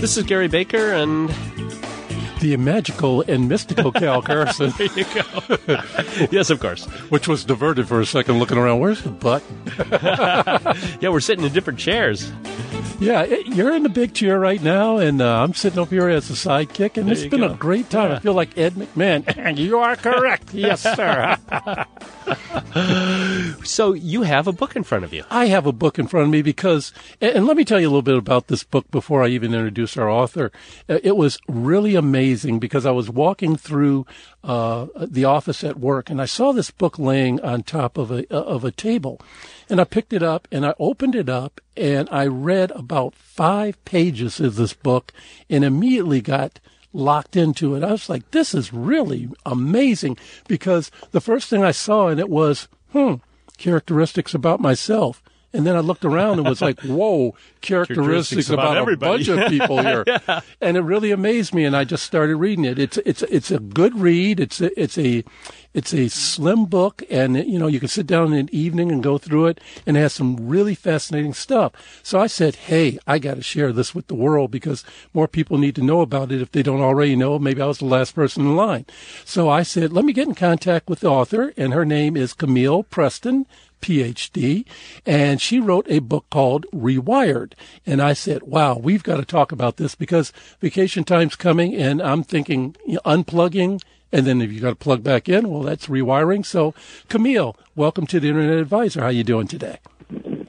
This is Gary Baker, and the magical and mystical Cal Carson. there you go. yes, of course. Which was diverted for a second, looking around. Where's the button? yeah, we're sitting in different chairs. Yeah, it, you're in the big chair right now, and uh, I'm sitting over here as a sidekick, and There it's been go. a great time. Yeah. I feel like Ed McMahon. And you are correct. yes, sir. So you have a book in front of you. I have a book in front of me because, and let me tell you a little bit about this book before I even introduce our author. Uh, It was really amazing because I was walking through uh, the office at work and I saw this book laying on top of a of a table, and I picked it up and I opened it up and I read about five pages of this book and immediately got locked into it. I was like, this is really amazing because the first thing I saw in it was, hmm, characteristics about myself. And then I looked around and was like, whoa, characteristics, Characteristics about about, a bunch of people here. And it really amazed me and I just started reading it. It's it's it's a good read. It's a, it's a it's a slim book and you know, you can sit down in an evening and go through it and it has some really fascinating stuff. So I said, "Hey, I got to share this with the world because more people need to know about it if they don't already know. Maybe I was the last person in line." So I said, "Let me get in contact with the author and her name is Camille Preston." PhD, and she wrote a book called Rewired. And I said, wow, we've got to talk about this because vacation time's coming and I'm thinking you know, unplugging. And then if you got to plug back in, well, that's rewiring. So Camille, welcome to the Internet Advisor. How you doing today?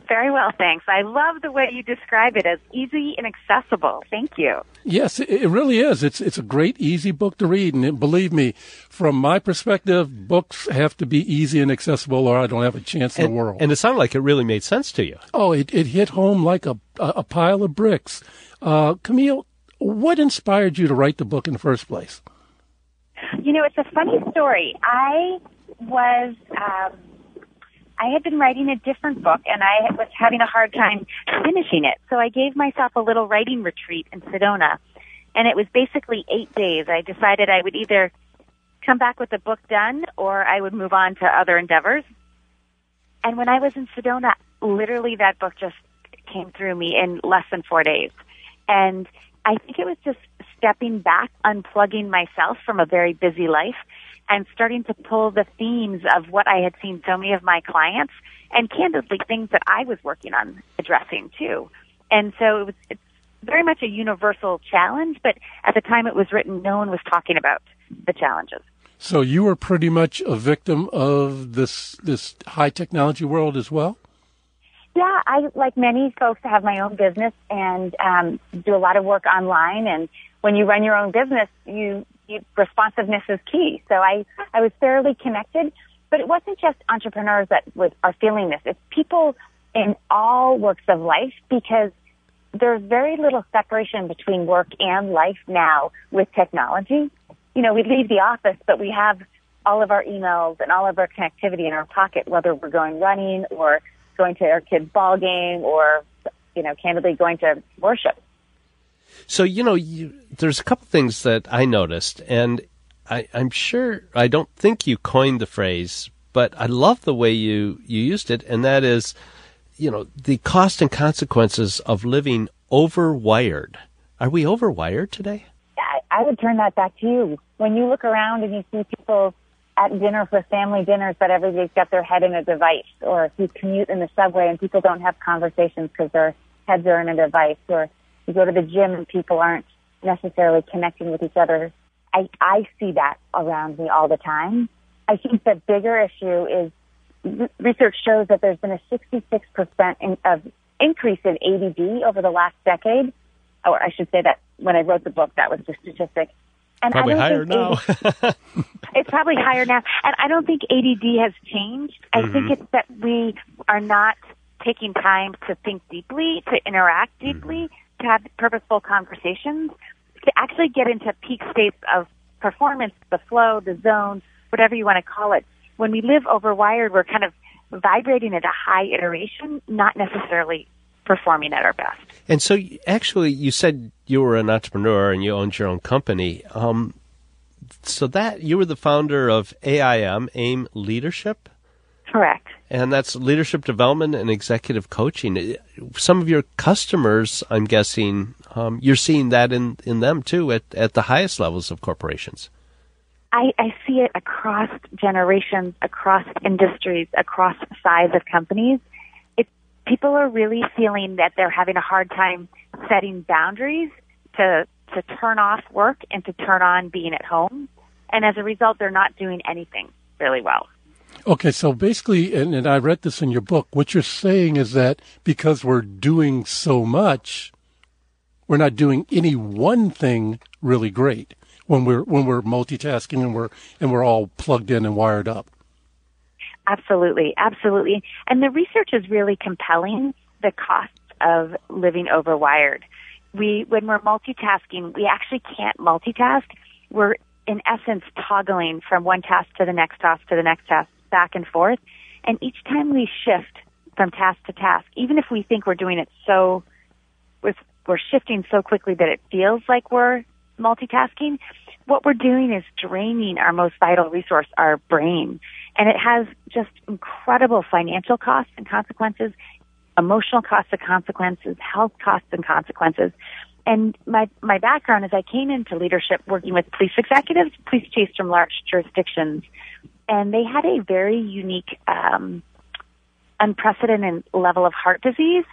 Very well, thanks. I love the way you describe it as easy and accessible. Thank you. Yes, it, it really is. It's it's a great, easy book to read, and believe me, from my perspective, books have to be easy and accessible, or I don't have a chance in the world. and it sounded like it really made sense to you. Oh, it, it hit home like a, a, a pile of bricks. Uh, Camille, what inspired you to write the book in the first place? You know, it's a funny story. I was, um, I had been writing a different book and I was having a hard time finishing it. So I gave myself a little writing retreat in Sedona. And it was basically eight days. I decided I would either come back with the book done or I would move on to other endeavors. And when I was in Sedona, literally that book just came through me in less than four days. And I think it was just stepping back, unplugging myself from a very busy life and starting to pull the themes of what I had seen so many of my clients and candidly things that I was working on addressing too. And so it was, it's very much a universal challenge, but at the time it was written, no one was talking about the challenges. So you were pretty much a victim of this this high technology world as well. Yeah, I like many folks have my own business and um, do a lot of work online. And when you run your own business, you, you responsiveness is key. So I I was fairly connected, but it wasn't just entrepreneurs that was, are feeling this. It's people in all works of life because there's very little separation between work and life now with technology. You know, we leave the office, but we have all of our emails and all of our connectivity in our pocket, whether we're going running or going to our kid's ball game or, you know, candidly going to worship. So you know, you, there's a couple things that I noticed, and I, I'm sure I don't think you coined the phrase, but I love the way you you used it, and that is, you know, the cost and consequences of living overwired. Are we overwired today? I, I would turn that back to you. When you look around and you see people at dinner for family dinners, but everybody's got their head in a device, or if you commute in the subway and people don't have conversations because their heads are in a device, or you go to the gym and people aren't necessarily connecting with each other. I, I see that around me all the time. I think the bigger issue is research shows that there's been a 66% in, of increase in ADD over the last decade. Or I should say that when I wrote the book, that was the statistic. And I Probably higher now. ADD it's probably higher now. And I don't think ADD has changed. I mm-hmm. think it's that we are not taking time to think deeply, to interact deeply, mm-hmm. To have purposeful conversations, to actually get into peak states of performance, the flow, the zone, whatever you want to call it. When we live overwired, we're kind of vibrating at a high iteration, not necessarily performing at our best. And so, actually, you said you were an entrepreneur and you owned your own company. Um, so that you were the founder of AIM, AIM Leadership. Correct. And that's leadership development and executive coaching. Some of your customers, I'm guessing, um, you're seeing that in, in them too at, at the highest levels of corporations. I, I see it across generations, across industries, across size of companies. It, people are really feeling that they're having a hard time setting boundaries to to turn off work and to turn on being at home, and as a result, they're not doing anything really well. Okay, so basically, and, and I read this in your book. What you're saying is that because we're doing so much, we're not doing any one thing really great when we're when we're multitasking and we're and we're all plugged in and wired up. Absolutely, absolutely. And the research is really compelling. The costs of living overwired. We when we're multitasking, we actually can't multitask. We're in essence toggling from one task to the next task to the next task back and forth. And each time we shift from task to task, even if we think we're doing it so, we're shifting so quickly that it feels like we're multitasking, what we're doing is draining our most vital resource, our brain. And it has just incredible financial costs and consequences, emotional costs and consequences, health costs and consequences. And my, my background is I came into leadership working with police executives, police chiefs from large jurisdictions, and they had a very unique, um, unprecedented level of heart disease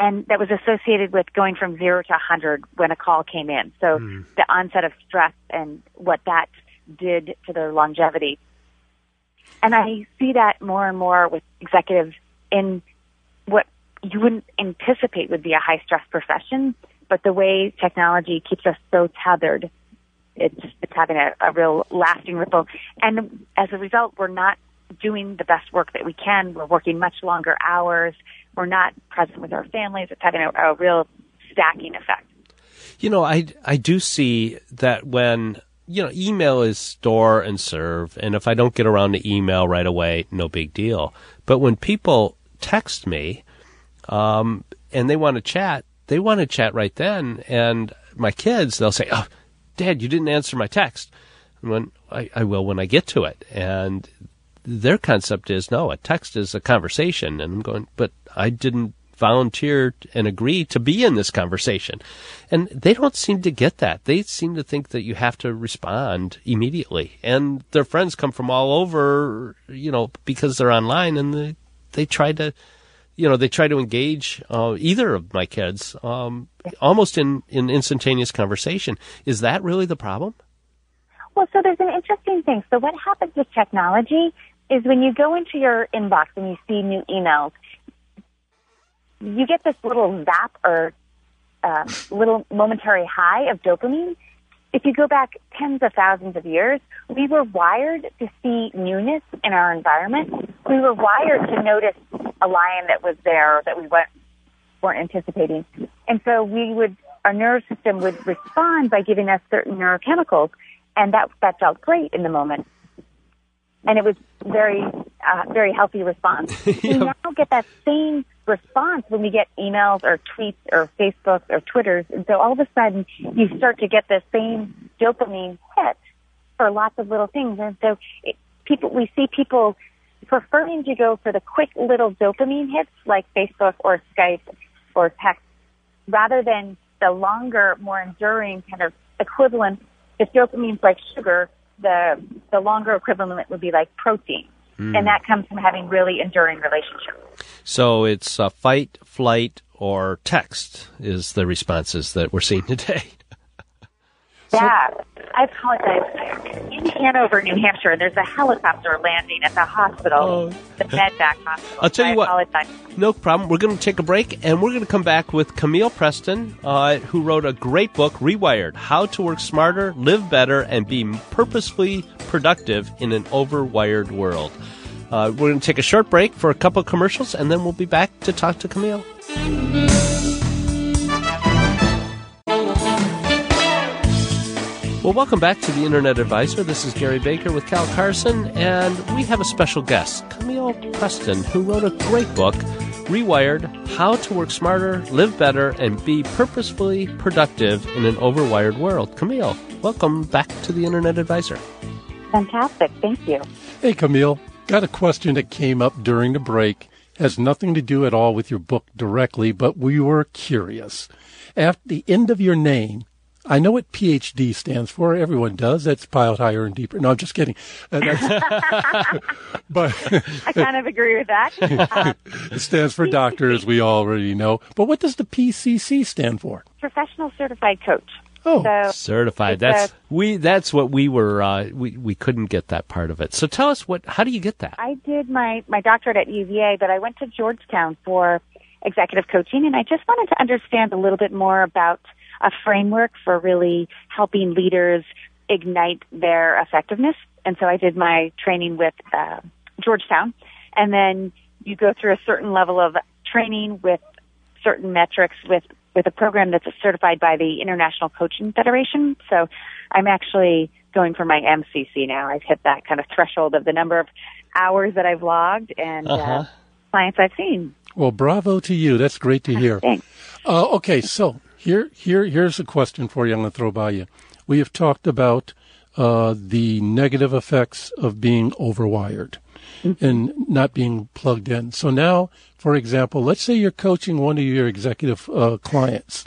and that was associated with going from zero to 100 when a call came in. So mm. the onset of stress and what that did to their longevity. And I see that more and more with executives in what you wouldn't anticipate would be a high stress profession, but the way technology keeps us so tethered, it's, it's having a, a real lasting ripple. And as a result, we're not doing the best work that we can. We're working much longer hours we're not present with our families. It's having a, a real stacking effect. You know, I, I do see that when you know, email is store and serve, and if I don't get around to email right away, no big deal. But when people text me, um, and they want to chat, they want to chat right then. And my kids, they'll say, "Oh, Dad, you didn't answer my text." And when I, I will when I get to it, and their concept is no, a text is a conversation. And I'm going, but I didn't volunteer and agree to be in this conversation. And they don't seem to get that. They seem to think that you have to respond immediately. And their friends come from all over, you know, because they're online and they, they try to, you know, they try to engage uh, either of my kids um, almost in, in instantaneous conversation. Is that really the problem? Well, so there's an interesting thing. So what happens with technology is when you go into your inbox and you see new emails, you get this little zap or uh, little momentary high of dopamine. If you go back tens of thousands of years, we were wired to see newness in our environment. We were wired to notice a lion that was there that we weren't, weren't anticipating. And so we would, our nervous system would respond by giving us certain neurochemicals. And that, that felt great in the moment and it was very, uh, very healthy response. We now get that same response when we get emails or tweets or Facebook or Twitters, and so all of a sudden you start to get the same dopamine hit for lots of little things, and so it, people, we see people preferring to go for the quick little dopamine hits like Facebook or Skype or text rather than the longer, more enduring kind of equivalent. If dopamine's like sugar, the the longer equivalent would be like protein, mm. and that comes from having really enduring relationships. So it's uh, fight, flight, or text is the responses that we're seeing today. Yeah, I apologize. In Hanover, New Hampshire, there's a helicopter landing at the hospital, oh. the MedVac hospital. I'll tell you I what. Apologize. No problem. We're going to take a break, and we're going to come back with Camille Preston, uh, who wrote a great book, Rewired: How to Work Smarter, Live Better, and Be Purposefully Productive in an Overwired World. Uh, we're going to take a short break for a couple of commercials, and then we'll be back to talk to Camille. Well, welcome back to the Internet Advisor. This is Gary Baker with Cal Carson, and we have a special guest, Camille Preston, who wrote a great book, Rewired How to Work Smarter, Live Better, and Be Purposefully Productive in an Overwired World. Camille, welcome back to the Internet Advisor. Fantastic. Thank you. Hey, Camille. got a question that came up during the break. Has nothing to do at all with your book directly, but we were curious. At the end of your name, I know what PhD stands for. Everyone does. That's piled higher and deeper. No, I'm just kidding. Uh, but I kind of agree with that. Uh, it stands for doctor, as we already know. But what does the PCC stand for? Professional Certified Coach. Oh, so certified. That's a, we. That's what we were. Uh, we we couldn't get that part of it. So tell us what. How do you get that? I did my my doctorate at UVA, but I went to Georgetown for executive coaching, and I just wanted to understand a little bit more about a framework for really helping leaders ignite their effectiveness. And so I did my training with uh, Georgetown, and then you go through a certain level of training with certain metrics with with a program that's certified by the International Coaching Federation. So I'm actually going for my MCC now. I've hit that kind of threshold of the number of hours that I've logged and uh, uh-huh. uh, clients I've seen. Well, bravo to you. That's great to hear. Thanks. Uh, okay, so here, here, here's a question for you. I'm going to throw by you. We have talked about uh, the negative effects of being overwired mm-hmm. and not being plugged in. So now, for example, let's say you're coaching one of your executive uh, clients,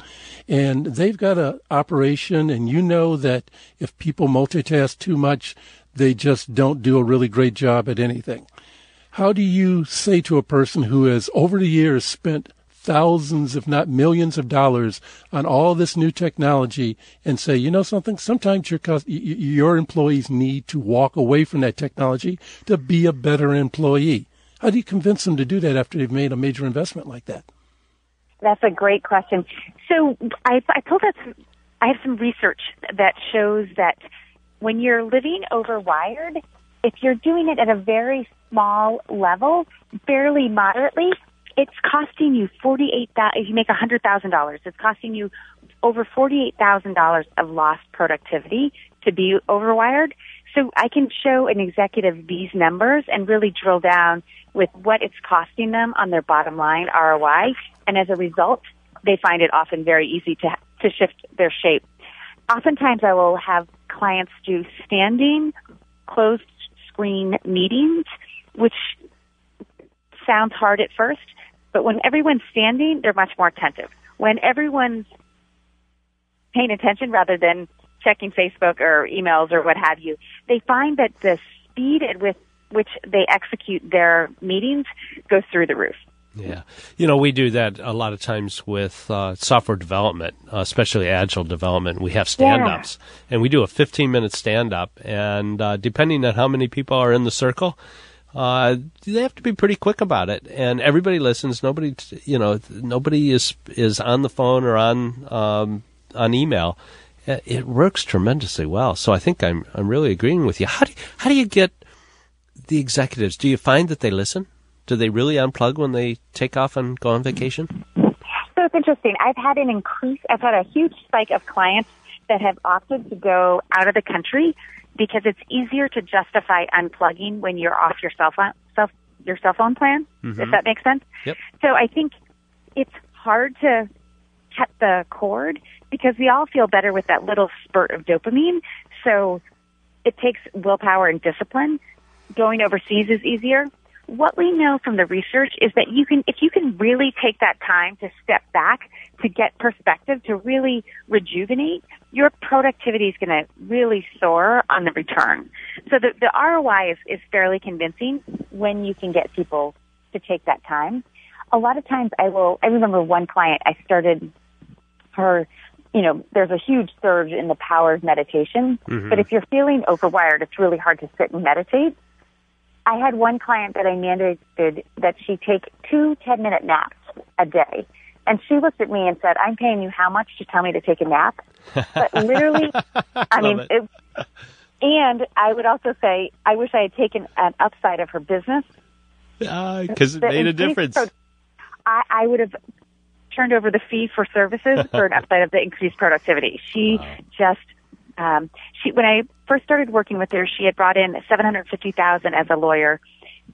and they've got an operation, and you know that if people multitask too much, they just don't do a really great job at anything. How do you say to a person who has over the years spent thousands, if not millions of dollars on all this new technology and say, you know something, sometimes your, your employees need to walk away from that technology to be a better employee. How do you convince them to do that after they've made a major investment like that? That's a great question. So I, I pulled up, I have some research that shows that when you're living overwired, if you're doing it at a very small level, fairly moderately, it's costing you forty eight thousand. If you make a hundred thousand dollars, it's costing you over forty eight thousand dollars of lost productivity to be overwired. So I can show an executive these numbers and really drill down with what it's costing them on their bottom line ROI, and as a result, they find it often very easy to to shift their shape. Oftentimes, I will have clients do standing closed screen meetings, which sounds hard at first, but when everyone's standing, they're much more attentive. When everyone's paying attention rather than checking Facebook or emails or what have you, they find that the speed at with which they execute their meetings goes through the roof. Yeah. You know, we do that a lot of times with uh, software development, uh, especially agile development. We have stand ups, yeah. and we do a 15 minute stand up. And uh, depending on how many people are in the circle, uh, they have to be pretty quick about it, and everybody listens. Nobody, you know, nobody is is on the phone or on um, on email. It works tremendously well. So I think I'm I'm really agreeing with you. How do you, how do you get the executives? Do you find that they listen? Do they really unplug when they take off and go on vacation? So it's interesting. I've had an increase. I've had a huge spike of clients that have opted to go out of the country because it's easier to justify unplugging when you're off your cell phone, self, your cell phone plan, mm-hmm. if that makes sense. Yep. So I think it's hard to cut the cord because we all feel better with that little spurt of dopamine. So it takes willpower and discipline. Going overseas is easier what we know from the research is that you can, if you can really take that time to step back, to get perspective, to really rejuvenate, your productivity is going to really soar on the return. So the, the ROI is, is fairly convincing when you can get people to take that time. A lot of times I will, I remember one client, I started her you know, there's a huge surge in the power of meditation. Mm-hmm. But if you're feeling overwired, it's really hard to sit and meditate. I had one client that I mandated that she take two 10 minute naps a day. And she looked at me and said, I'm paying you how much to tell me to take a nap? But literally, I mean, it. It, and I would also say, I wish I had taken an upside of her business. Because uh, it made a difference. Pro- I, I would have turned over the fee for services for an upside of the increased productivity. She wow. just um, she when I first started working with her, she had brought in seven hundred fifty thousand as a lawyer,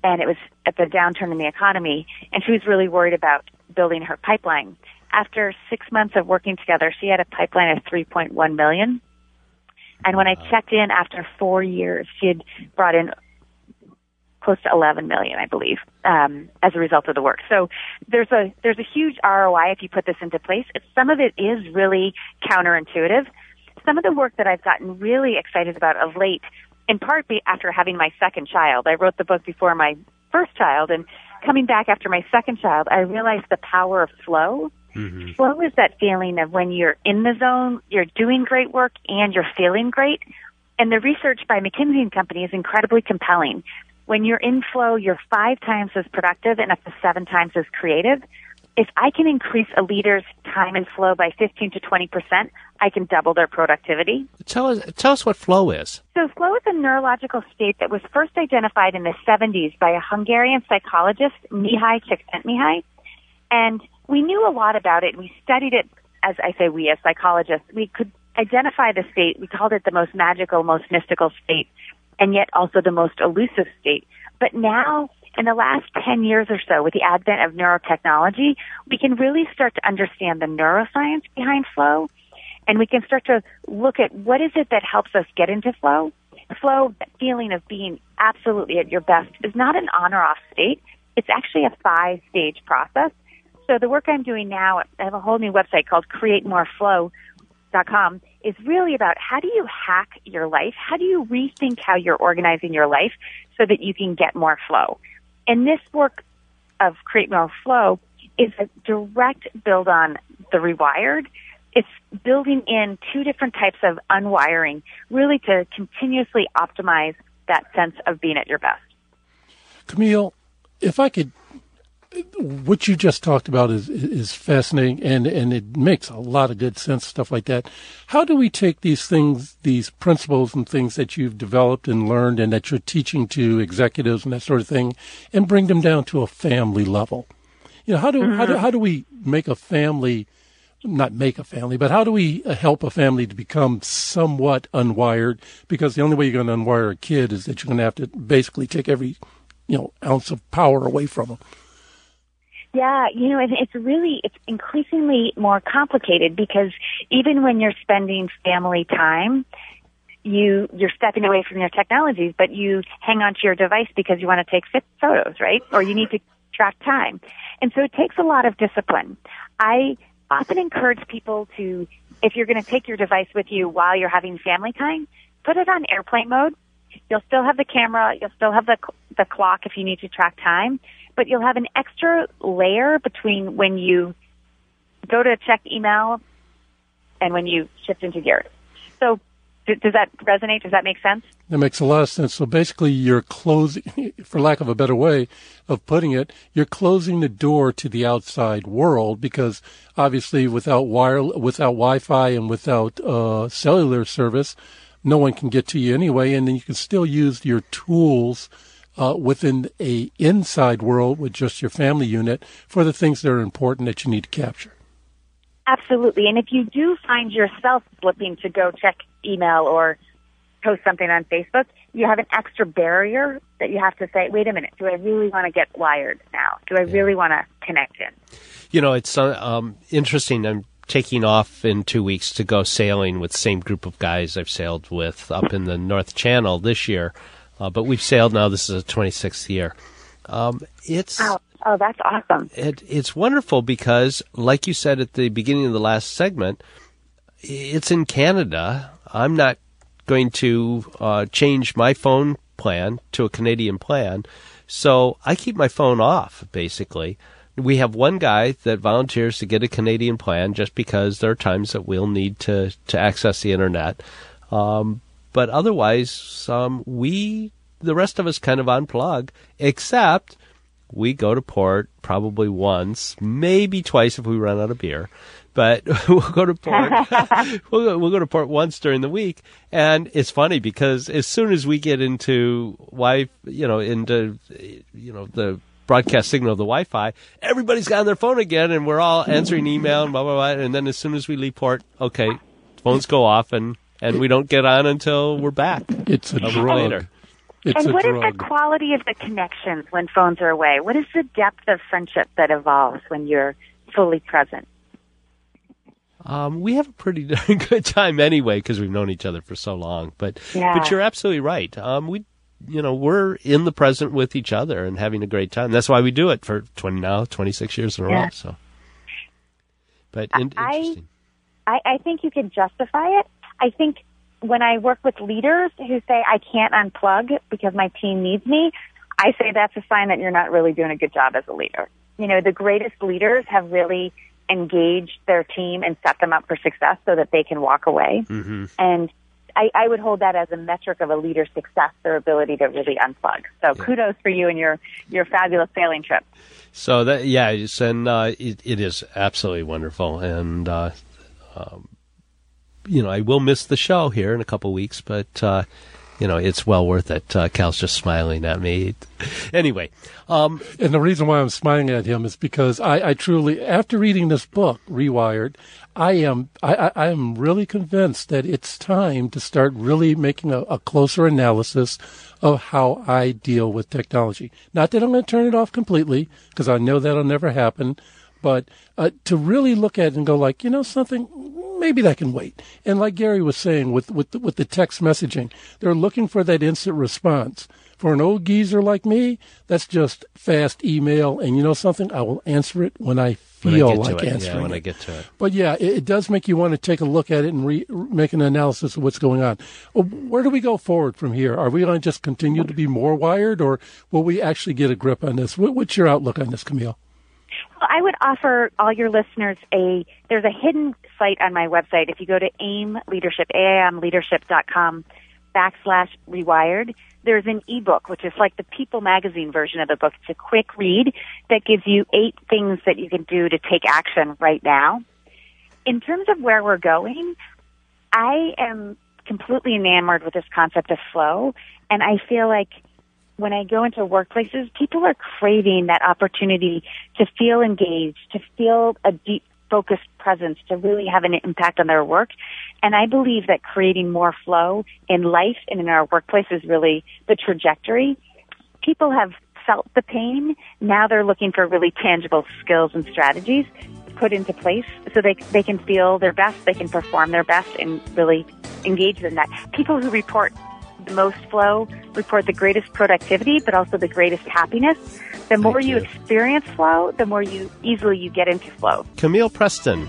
and it was at the downturn in the economy, and she was really worried about building her pipeline. After six months of working together, she had a pipeline of three point one million. And when I checked in after four years, she had brought in close to 11 million, I believe, um, as a result of the work. So there's a there's a huge ROI if you put this into place. Some of it is really counterintuitive. Some of the work that I've gotten really excited about of late, in part be after having my second child. I wrote the book before my first child, and coming back after my second child, I realized the power of flow. Mm-hmm. Flow is that feeling of when you're in the zone, you're doing great work, and you're feeling great. And the research by McKinsey and Company is incredibly compelling. When you're in flow, you're five times as productive and up to seven times as creative. If I can increase a leader's time in flow by 15 to 20 percent, I can double their productivity. Tell us, tell us what flow is. So flow is a neurological state that was first identified in the 70s by a Hungarian psychologist, Mihaly Csikszentmihalyi. And we knew a lot about it. And we studied it, as I say, we as psychologists. We could identify the state. We called it the most magical, most mystical state, and yet also the most elusive state. But now, in the last 10 years or so, with the advent of neurotechnology, we can really start to understand the neuroscience behind flow, and we can start to look at what is it that helps us get into flow. Flow, that feeling of being absolutely at your best, is not an on or off state. It's actually a five stage process. So the work I'm doing now, I have a whole new website called Create More Flow, com is really about how do you hack your life? How do you rethink how you're organizing your life so that you can get more flow? And this work of Create More Flow is a direct build on the rewired. It's building in two different types of unwiring, really to continuously optimize that sense of being at your best. Camille, if I could what you just talked about is is fascinating and and it makes a lot of good sense stuff like that how do we take these things these principles and things that you've developed and learned and that you're teaching to executives and that sort of thing and bring them down to a family level you know how do mm-hmm. how do how do we make a family not make a family, but how do we help a family to become somewhat unwired? Because the only way you're going to unwire a kid is that you're going to have to basically take every, you know, ounce of power away from them. Yeah, you know, it's really, it's increasingly more complicated because even when you're spending family time, you, you're stepping away from your technologies, but you hang onto your device because you want to take photos, right? Or you need to track time. And so it takes a lot of discipline. I often encourage people to, if you're going to take your device with you while you're having family time, put it on airplane mode. You'll still have the camera, you'll still have the, the clock if you need to track time, but you'll have an extra layer between when you go to check email and when you shift into gear. So does that resonate? Does that make sense? That makes a lot of sense. So basically, you're closing, for lack of a better way of putting it, you're closing the door to the outside world because obviously, without wire, without Wi-Fi, and without uh, cellular service, no one can get to you anyway. And then you can still use your tools uh, within a inside world with just your family unit for the things that are important that you need to capture. Absolutely. And if you do find yourself slipping to go check email or post something on Facebook, you have an extra barrier that you have to say, wait a minute, do I really want to get wired now? Do I yeah. really want to connect in? You know, it's uh, um, interesting. I'm taking off in two weeks to go sailing with the same group of guys I've sailed with up in the North Channel this year. Uh, but we've sailed now. This is a 26th year. Um, it's oh, oh, that's awesome. It, it's wonderful because, like you said at the beginning of the last segment, it's in Canada. I'm not going to uh, change my phone plan to a Canadian plan, so I keep my phone off. Basically, we have one guy that volunteers to get a Canadian plan just because there are times that we'll need to to access the internet. Um, but otherwise, um, we, the rest of us kind of unplug, except we go to port probably once, maybe twice if we run out of beer. But we'll go to port. we'll, go, we'll go to port once during the week, and it's funny because as soon as we get into Wi, you know, into you know the broadcast signal of the Wi-Fi, everybody's got on their phone again, and we're all answering email and blah blah blah. And then as soon as we leave port, okay, phones go off, and and we don't get on until we're back. It's a, a drug. Later. It's and what is the quality of the connections when phones are away? What is the depth of friendship that evolves when you're fully present? Um, we have a pretty darn good time anyway because we've known each other for so long. But yeah. but you're absolutely right. Um, we you know, we're in the present with each other and having a great time. That's why we do it for 20 now, 26 years in a Yeah. row. So, but in, I- interesting. I, I think you can justify it. I think when I work with leaders who say I can't unplug because my team needs me, I say that's a sign that you're not really doing a good job as a leader. You know, the greatest leaders have really engaged their team and set them up for success so that they can walk away. hmm And I, I would hold that as a metric of a leader's success, their ability to really unplug. So kudos for you and your, your fabulous sailing trip. So that yeah, and uh, it, it is absolutely wonderful, and uh, um, you know I will miss the show here in a couple weeks, but uh, you know it's well worth it. Uh, Cal's just smiling at me. Anyway, um, And the reason why I'm smiling at him is because I, I truly, after reading this book, Rewired, I am I, I, am really convinced that it's time to start really making a, a closer analysis of how I deal with technology. Not that I'm going to turn it off completely, because I know that'll never happen, but uh, to really look at it and go like, you know, something maybe that can wait. And like Gary was saying with with the, with the text messaging, they're looking for that instant response. For an old geezer like me, that's just fast email, and you know something, I will answer it when I when I feel like to it, answering yeah, when it. I get to it. But yeah, it, it does make you want to take a look at it and re- make an analysis of what's going on. Where do we go forward from here? Are we going to just continue to be more wired, or will we actually get a grip on this? What, what's your outlook on this, Camille? Well, I would offer all your listeners a there's a hidden site on my website. If you go to AIM Leadership, aimleadership.com backslash rewired, there's an ebook, which is like the People magazine version of the book. It's a quick read that gives you eight things that you can do to take action right now. In terms of where we're going, I am completely enamored with this concept of flow, and I feel like when I go into workplaces, people are craving that opportunity to feel engaged, to feel a deep focused presence, to really have an impact on their work. And I believe that creating more flow in life and in our workplace is really the trajectory. People have felt the pain. Now they're looking for really tangible skills and strategies put into place so they, they can feel their best, they can perform their best and really engage in that. People who report the most flow report the greatest productivity, but also the greatest happiness. The more you you. experience flow, the more you easily you get into flow. Camille Preston,